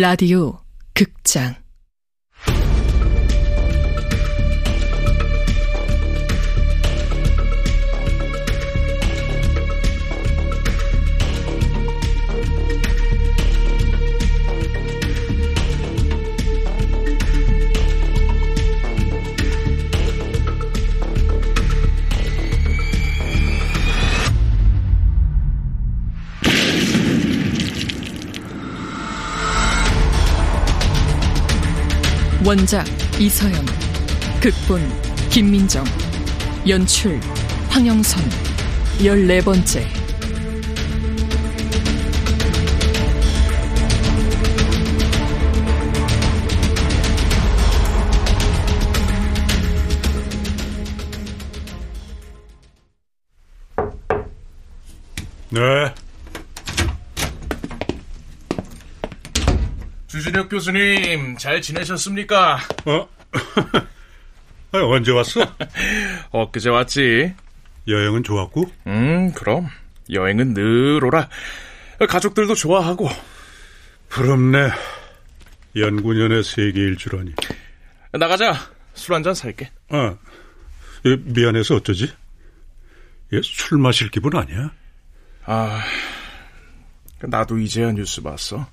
라디오 극장 원작 이서영 극본 김민정 연출 황영선. 열네 번째 교수님, 잘 지내셨습니까? 어? 언제 왔어? 엊그제 왔지. 여행은 좋았고? 음, 그럼. 여행은 늘 오라. 가족들도 좋아하고. 부럽네. 연구년의 세계 일주라니. 나가자. 술 한 잔 살게. 아, 예, 미안해서 어쩌지? 얘 술 마실 기분 아니야? 아, 나도 이제야 뉴스 봤어.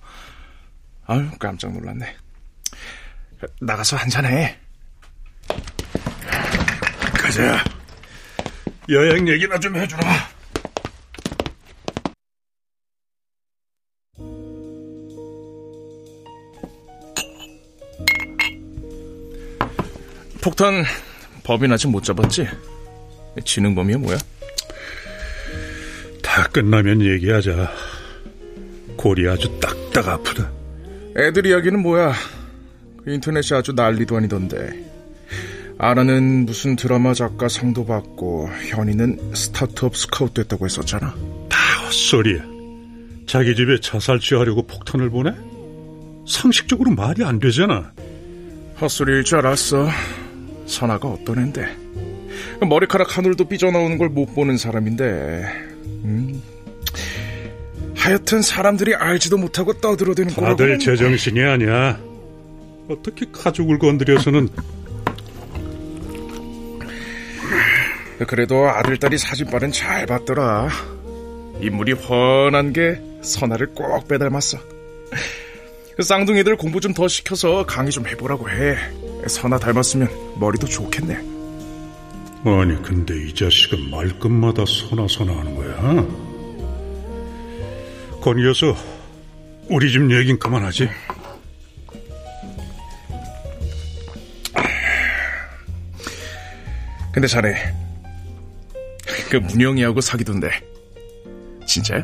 아유, 깜짝 놀랐네. 나가서 한잔해. 가자. 여행 얘기나 좀 해주라. 폭탄 법인 아직 못 잡았지? 지능범이야 뭐야? 다 끝나면 얘기하자. 골이 아주 딱딱 아프다. 애들 이야기는 뭐야? 그 인터넷이 아주 난리도 아니던데. 아라는 무슨 드라마 작가 상도 받고 현이는 스타트업 스카우트 됐다고 했었잖아. 다 헛소리야. 자기 집에 자살 취하려고 폭탄을 보내? 상식적으로 말이 안 되잖아. 헛소리일 줄 알았어. 선아가 어떤 앤데. 머리카락 한 올도 삐져나오는 걸 못 보는 사람인데. 음. 하여튼 사람들이 알지도 못하고 떠들어대는 거라고. 다들 제정신이 아니야. 어떻게 가족을 건드려서는 그래도 아들딸이 사진빨은 잘 봤더라. 인물이 훤한 게 선아를 꼭 빼닮았어. 쌍둥이들 공부 좀 더 시켜서 강의 좀 해보라고 해. 선아 닮았으면 머리도 좋겠네. 아니 근데 이 자식은 말끝마다 선아 선아 하는 거야. 건이어서 우리 집 얘긴 그만하지. 근데 자네 그 문영이하고 사귀던데 진짜야?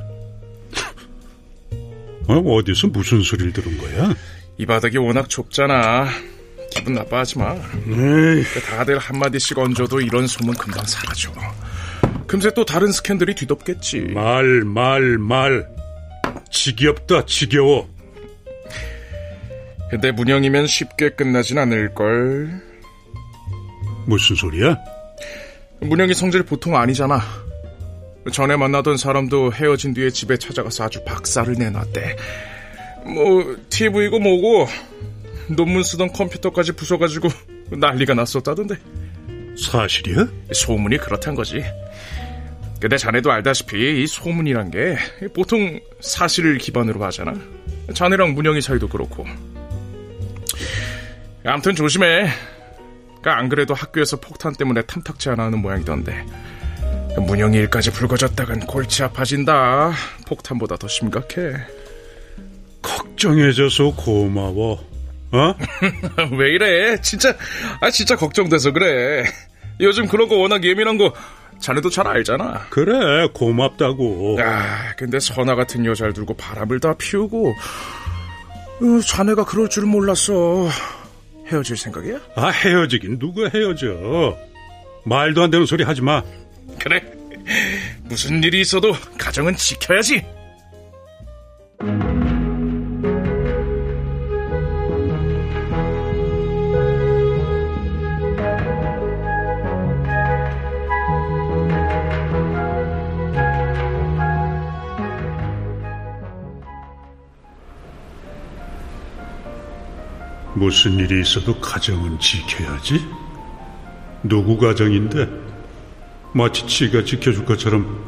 어, 어디서 무슨 소리를 들은 거야? 이 바닥이 워낙 좁잖아. 기분 나빠하지 마. 에이, 다들 한마디씩 얹어도 이런 소문 금방 사라져. 금세 또 다른 스캔들이 뒤덮겠지. 말, 말, 말. 지겹다, 지겨워. 근데 문영이면 쉽게 끝나진 않을걸. 무슨 소리야? 문영이 성질 보통 아니잖아. 전에 만나던 사람도 헤어진 뒤에 집에 찾아가서 아주 박살을 내놨대. 뭐 TV고 뭐고 논문 쓰던 컴퓨터까지 부숴가지고 난리가 났었다던데. 사실이야? 소문이 그렇단 거지. 근데 자네도 알다시피 이 소문이란 게 보통 사실을 기반으로 하잖아. 자네랑 문영이 사이도 그렇고. 아무튼 조심해. 그러니까 안 그래도 학교에서 폭탄 때문에 탐탁지 않아 하는 모양이던데. 문영이 일까지 불거졌다간 골치 아파진다. 폭탄보다 더 심각해. 걱정해줘서 고마워. 어? 왜 이래? 진짜, 아, 진짜 걱정돼서 그래. 요즘 그런 거 워낙 예민한 거 자네도 잘 알잖아. 그래, 고맙다고. 아, 근데 선아 같은 여자를 두고 바람을 다 피우고, 어, 자네가 그럴 줄 몰랐어. 헤어질 생각이야? 아, 헤어지긴 누가 헤어져. 말도 안 되는 소리 하지 마. 그래. 무슨 일이 있어도 가정은 지켜야지. 무슨 일이 있어도 가정은 지켜야지. 누구 가정인데 마치 지가 지켜줄 것처럼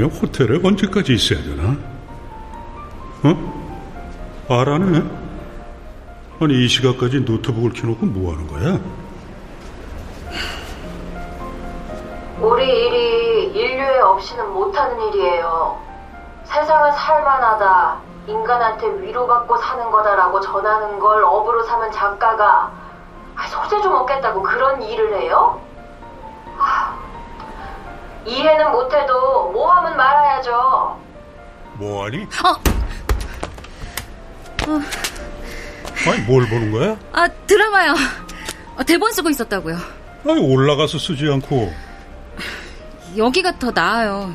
야, 호텔에 언제까지 있어야 되나? 어? 알아네? 아니 이 시간까지 노트북을 켜놓고 뭐 하는 거야? 우리 일이 인류에 없이는 못하는 일이에요. 세상은 살만하다. 인간한테 위로받고 사는 거다라고 전하는 걸 업으로 삼은 작가가 소재 좀 얻겠다고 그런 일을 해요? 아, 이해는 못해도 모함은 말아야죠. 뭐하니? 어. 어. 아니 뭘 보는 거야? 아 드라마요. 어, 대본 쓰고 있었다고요. 아니 올라가서 쓰지 않고 여기가 더 나아요.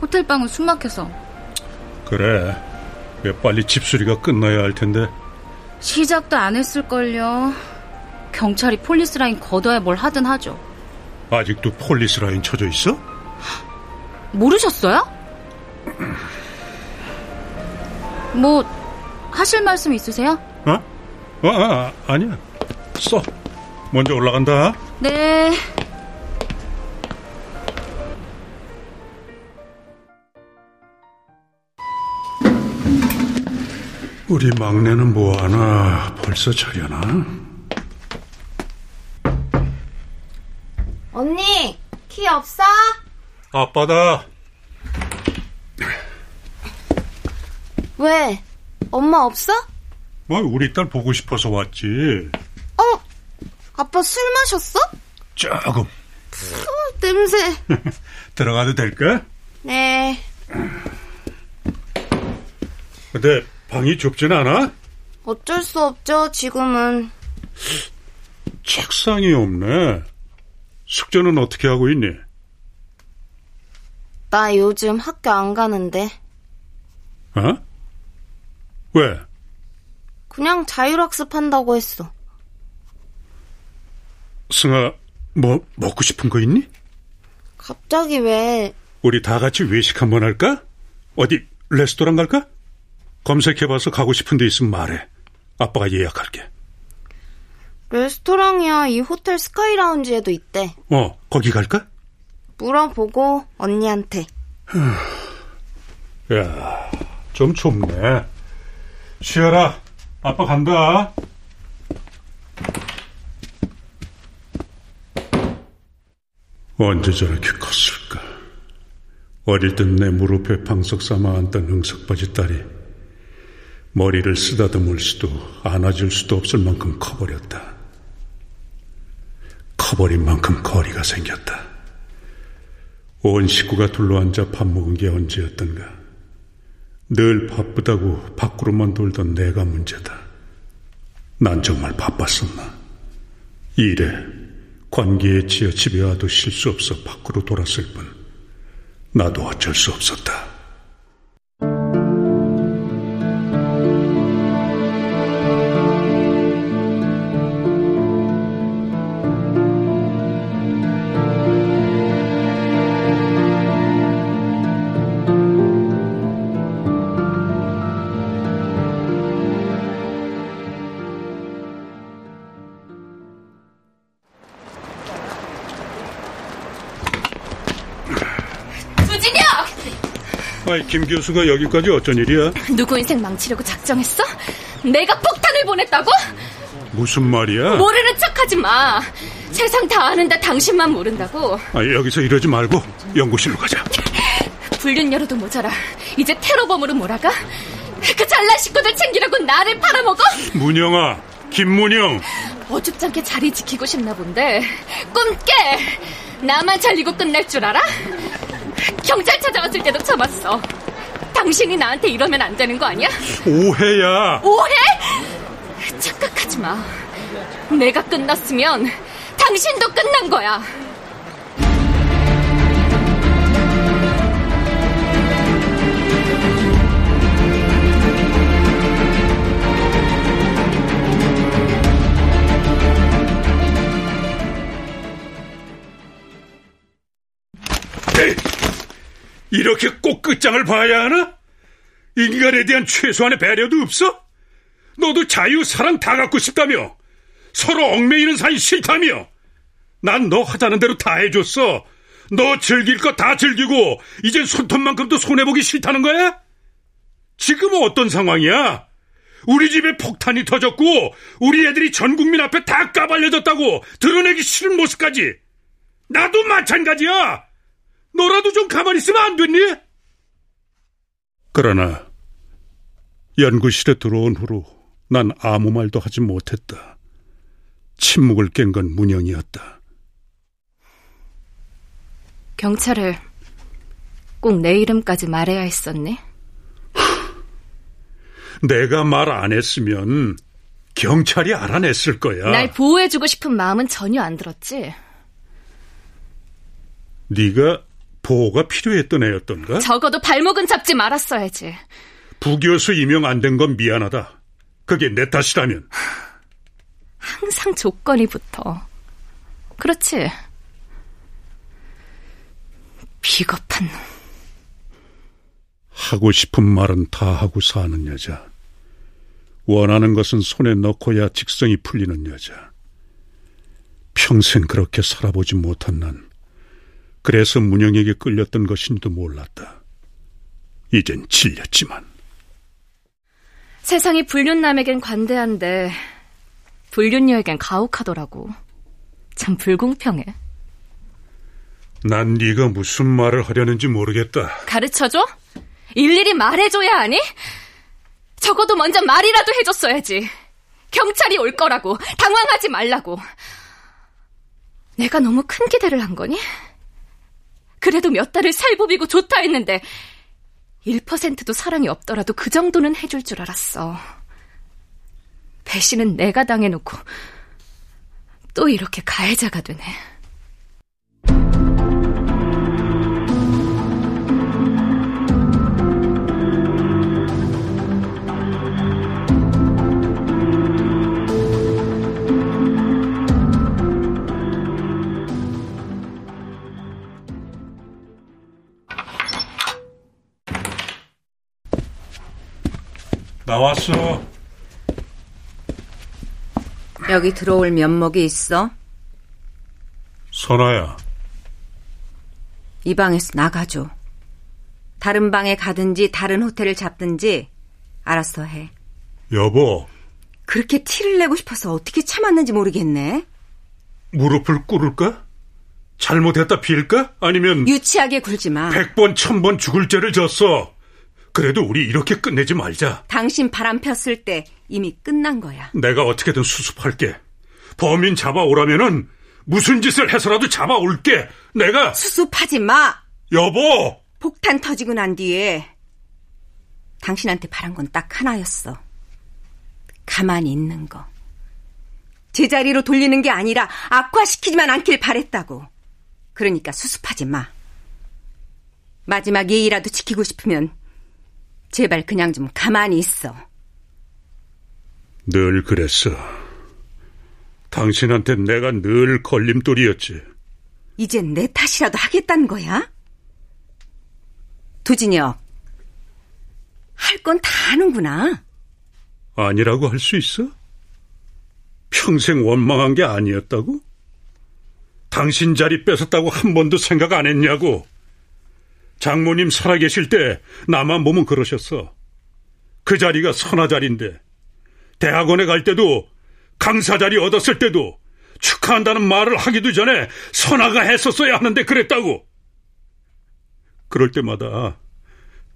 호텔 방은 숨 막혀서. 그래. 왜 빨리 집수리가 끝나야 할 텐데. 시작도 안 했을걸요. 경찰이 폴리스 라인 걷어야 뭘 하든 하죠. 아직도 폴리스 라인 쳐져 있어? 모르셨어요? 뭐 하실 말씀 있으세요? 어? 아, 아 아니야. 써. 먼저 올라간다. 네. 우리 막내는 뭐하나 벌써 자려나? 언니 키 없어? 아빠다. 왜? 엄마 없어? 뭐 우리 딸 보고 싶어서 왔지. 어? 아빠 술 마셨어? 조금. 어, 냄새. 들어가도 될까? 네. 근데 방이 좁진 않아? 어쩔 수 없죠, 지금은. 책상이 없네. 숙제는 어떻게 하고 있니? 나 요즘 학교 안 가는데. 어? 왜? 그냥 자율학습 한다고 했어. 승아, 뭐 먹고 싶은 거 있니? 갑자기 왜? 우리 다 같이 외식 한번 할까? 어디 레스토랑 갈까? 검색해봐서 가고 싶은 데 있으면 말해. 아빠가 예약할게. 레스토랑이야 이 호텔 스카이 라운지에도 있대. 어, 거기 갈까? 물어보고 언니한테. 야, 좀 좁네. 쉬어라. 아빠 간다. 언제 저렇게 컸을까? 어릴 때내 무릎에 방석 삼아 앉던 응석바지 딸이 머리를 쓰다듬을 수도 안아줄 수도 없을 만큼 커버렸다. 커버린 만큼 거리가 생겼다. 온 식구가 둘러앉아 밥 먹은 게 언제였던가. 늘 바쁘다고 밖으로만 돌던 내가 문제다. 난 정말 바빴었나. 일에, 관계에 치여 집에 와도 쉴 수 없어 밖으로 돌았을 뿐. 나도 어쩔 수 없었다. 아이, 김 교수가 여기까지 어쩐 일이야? 누구 인생 망치려고 작정했어? 내가 폭탄을 보냈다고? 무슨 말이야? 모르는 척하지 마. 세상 다 아는데 당신만 모른다고. 아, 여기서 이러지 말고 연구실로 가자. 불륜녀로도 모자라. 이제 테러범으로 몰아가? 그 잘난 식구들 챙기려고 나를 팔아먹어? 문영아, 김문영. 어줍잖게 자리 지키고 싶나 본데 꿈 깨! 나만 잘리고 끝날 줄 알아? 경찰 찾아왔을 때도 참았어. 당신이 나한테 이러면 안 되는 거 아니야? 오해야. 오해? 착각하지 마. 내가 끝났으면 당신도 끝난 거야. 이렇게 꼭 끝장을 봐야 하나? 인간에 대한 최소한의 배려도 없어? 너도 자유, 사랑 다 갖고 싶다며? 서로 얽매이는 사이 싫다며? 난 너 하자는 대로 다 해줬어. 너 즐길 거 다 즐기고, 이젠 손톱만큼도 손해보기 싫다는 거야? 지금은 어떤 상황이야? 우리 집에 폭탄이 터졌고, 우리 애들이 전 국민 앞에 다 까발려졌다고 드러내기 싫은 모습까지. 나도 마찬가지야! 너라도 좀 가만히 있으면 안 됐니? 그러나, 연구실에 들어온 후로 난 아무 말도 하지 못했다. 침묵을 깬 건 문영이었다. 경찰에 꼭내 이름까지 말해야 했었네. 내가 말 안 했으면 경찰이 알아냈을 거야. 날 보호해주고 싶은 마음은 전혀 안 들었지. 네가 보호가 필요했던 애였던가? 적어도 발목은 잡지 말았어야지. 부교수 임용 안 된 건 미안하다. 그게 내 탓이라면. 항상 조건이 붙어. 그렇지. 비겁한 놈. 하고 싶은 말은 다 하고 사는 여자. 원하는 것은 손에 넣고야 직성이 풀리는 여자. 평생 그렇게 살아보지 못한 난 그래서 문영에게 끌렸던 것인지도 몰랐다. 이젠 질렸지만. 세상이 불륜남에겐 관대한데 불륜녀에겐 가혹하더라고. 참 불공평해. 난 네가 무슨 말을 하려는지 모르겠다. 가르쳐줘? 일일이 말해줘야 하니? 적어도 먼저 말이라도 해줬어야지. 경찰이 올 거라고, 당황하지 말라고. 내가 너무 큰 기대를 한 거니? 그래도 몇 달을 살보비고 좋다 했는데 1%도 사랑이 없더라도 그 정도는 해줄 줄 알았어. 배신은 내가 당해놓고 또 이렇게 가해자가 되네. 나왔어. 여기 들어올 면목이 있어? 선아야. 이 방에서 나가줘. 다른 방에 가든지 다른 호텔을 잡든지 알아서 해. 여보. 그렇게 티를 내고 싶어서 어떻게 참았는지 모르겠네. 무릎을 꿇을까? 잘못했다 빌까? 아니면 유치하게 굴지 마. 백 번, 천번 죽을 죄를 졌어. 그래도 우리 이렇게 끝내지 말자. 당신 바람 폈을 때 이미 끝난 거야. 내가 어떻게든 수습할게. 범인 잡아오라면은 무슨 짓을 해서라도 잡아올게. 내가 수습하지 마. 여보. 폭탄 터지고 난 뒤에 당신한테 바란 건 딱 하나였어. 가만히 있는 거. 제자리로 돌리는 게 아니라 악화시키지만 않길 바랬다고. 그러니까 수습하지 마. 마지막 예의라도 지키고 싶으면 제발 그냥 좀 가만히 있어. 늘 그랬어. 당신한테 내가 늘 걸림돌이었지. 이젠 내 탓이라도 하겠다는 거야? 두진혁, 할 건 다 하는구나. 아니라고 할 수 있어? 평생 원망한 게 아니었다고? 당신 자리 뺏었다고 한 번도 생각 안 했냐고? 장모님 살아계실 때 나만 보면 그러셨어. 그 자리가 선화 자리인데 대학원에 갈 때도 강사 자리 얻었을 때도 축하한다는 말을 하기도 전에 선화가 했었어야 하는데 그랬다고. 그럴 때마다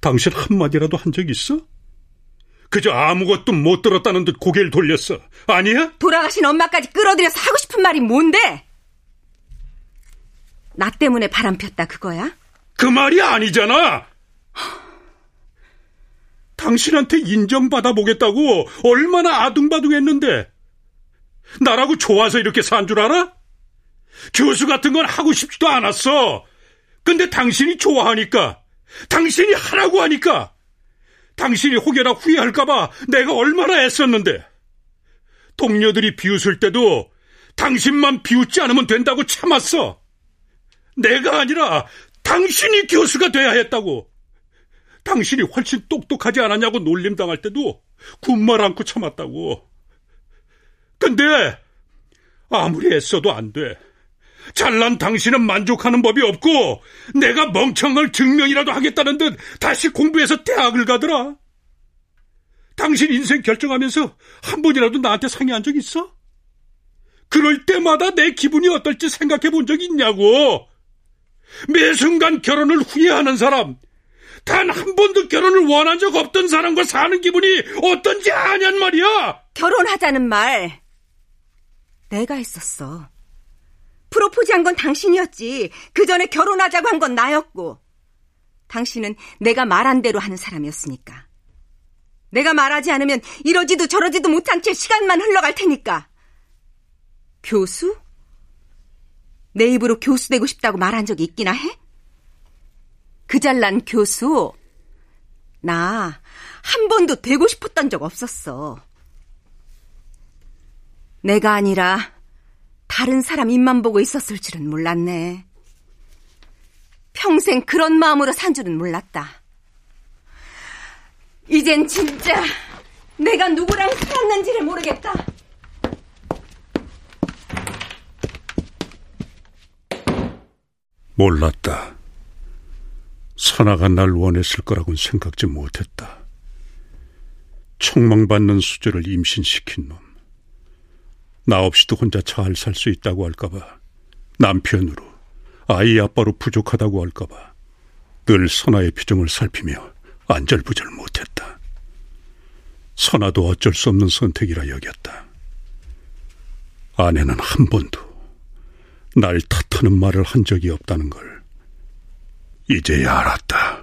당신 한마디라도 한 적 있어? 그저 아무것도 못 들었다는 듯 고개를 돌렸어. 아니야? 돌아가신 엄마까지 끌어들여서 하고 싶은 말이 뭔데? 나 때문에 바람 폈다 그거야? 그 말이 아니잖아. 당신한테 인정받아 보겠다고 얼마나 아둥바둥했는데 나라고 좋아서 이렇게 산 줄 알아? 교수 같은 건 하고 싶지도 않았어. 근데 당신이 좋아하니까 당신이 하라고 하니까 당신이 혹여나 후회할까봐 내가 얼마나 애썼는데 동료들이 비웃을 때도 당신만 비웃지 않으면 된다고 참았어. 내가 아니라 당신이 교수가 돼야 했다고. 당신이 훨씬 똑똑하지 않았냐고 놀림당할 때도 군말 않고 참았다고. 근데 아무리 애써도 안 돼. 잘난 당신은 만족하는 법이 없고 내가 멍청할 증명이라도 하겠다는 듯 다시 공부해서 대학을 가더라. 당신 인생 결정하면서 한 번이라도 나한테 상의한 적 있어? 그럴 때마다 내 기분이 어떨지 생각해 본 적 있냐고. 매 순간 결혼을 후회하는 사람, 단 한 번도 결혼을 원한 적 없던 사람과 사는 기분이 어떤지 아냔 말이야! 결혼하자는 말, 내가 했었어. 프로포즈 한 건 당신이었지. 그 전에 결혼하자고 한 건 나였고. 당신은 내가 말한 대로 하는 사람이었으니까. 내가 말하지 않으면 이러지도 저러지도 못한 채 시간만 흘러갈 테니까. 교수? 내 입으로 교수 되고 싶다고 말한 적이 있기나 해? 그 잘난 교수, 나 한 번도 되고 싶었던 적 없었어. 내가 아니라 다른 사람 입만 보고 있었을 줄은 몰랐네. 평생 그런 마음으로 산 줄은 몰랐다. 이젠 진짜 내가 누구랑 살았는지를 모르겠다. 몰랐다. 선아가 날 원했을 거라고는 생각지 못했다. 총망받는 수저를 임신시킨 놈. 나 없이도 혼자 잘 살 수 있다고 할까봐, 남편으로, 아이 아빠로 부족하다고 할까봐, 늘 선아의 표정을 살피며 안절부절 못했다. 선아도 어쩔 수 없는 선택이라 여겼다. 아내는 한 번도 날 탓하는 말을 한 적이 없다는 걸 이제야 알았다.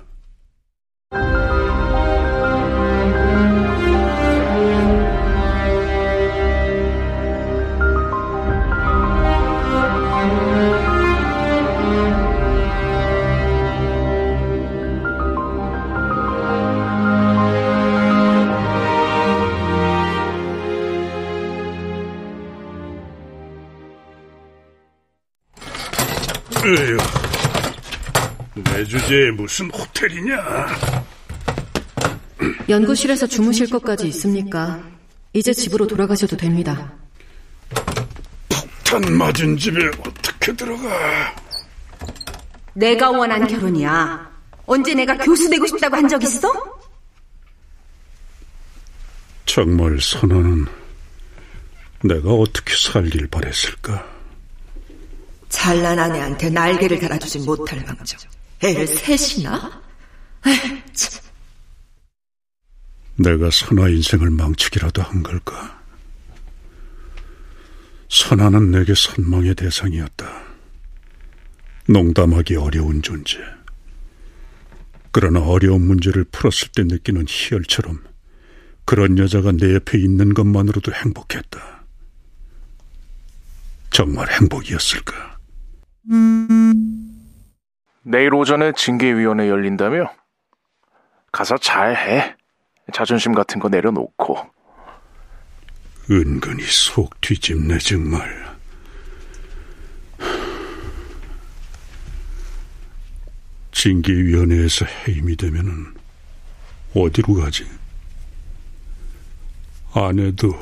에휴, 내 주제에 무슨 호텔이냐? 연구실에서 주무실 것까지 있습니까? 이제 집으로 돌아가셔도 됩니다. 폭탄 맞은 집에 어떻게 들어가? 내가 원한 결혼이야. 언제 내가 교수 되고 싶다고 한 적 있어? 정말 선아는 내가 어떻게 살길 바랬을까? 잘난 아내한테 날개를 달아주지 못할 망정. 애를 셋이나? 에이, 참. 내가 선아 인생을 망치기라도 한 걸까? 선아는 내게 선망의 대상이었다. 농담하기 어려운 존재. 그러나 어려운 문제를 풀었을 때 느끼는 희열처럼 그런 여자가 내 옆에 있는 것만으로도 행복했다. 정말 행복이었을까? 내일 오전에 징계위원회 열린다며? 가서 잘 해. 자존심 같은 거 내려놓고. 은근히 속 뒤집네 정말. 징계위원회에서 해임이 되면은 어디로 가지? 아내도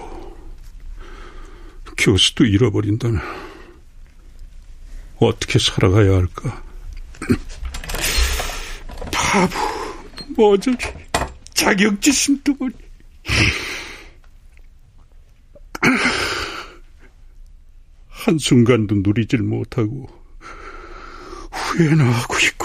교수도 잃어버린다면 어떻게 살아가야 할까? 바보, 뭐저리 자격지심 덩어리. 한순간도 누리질 못하고 후회나 하고 있고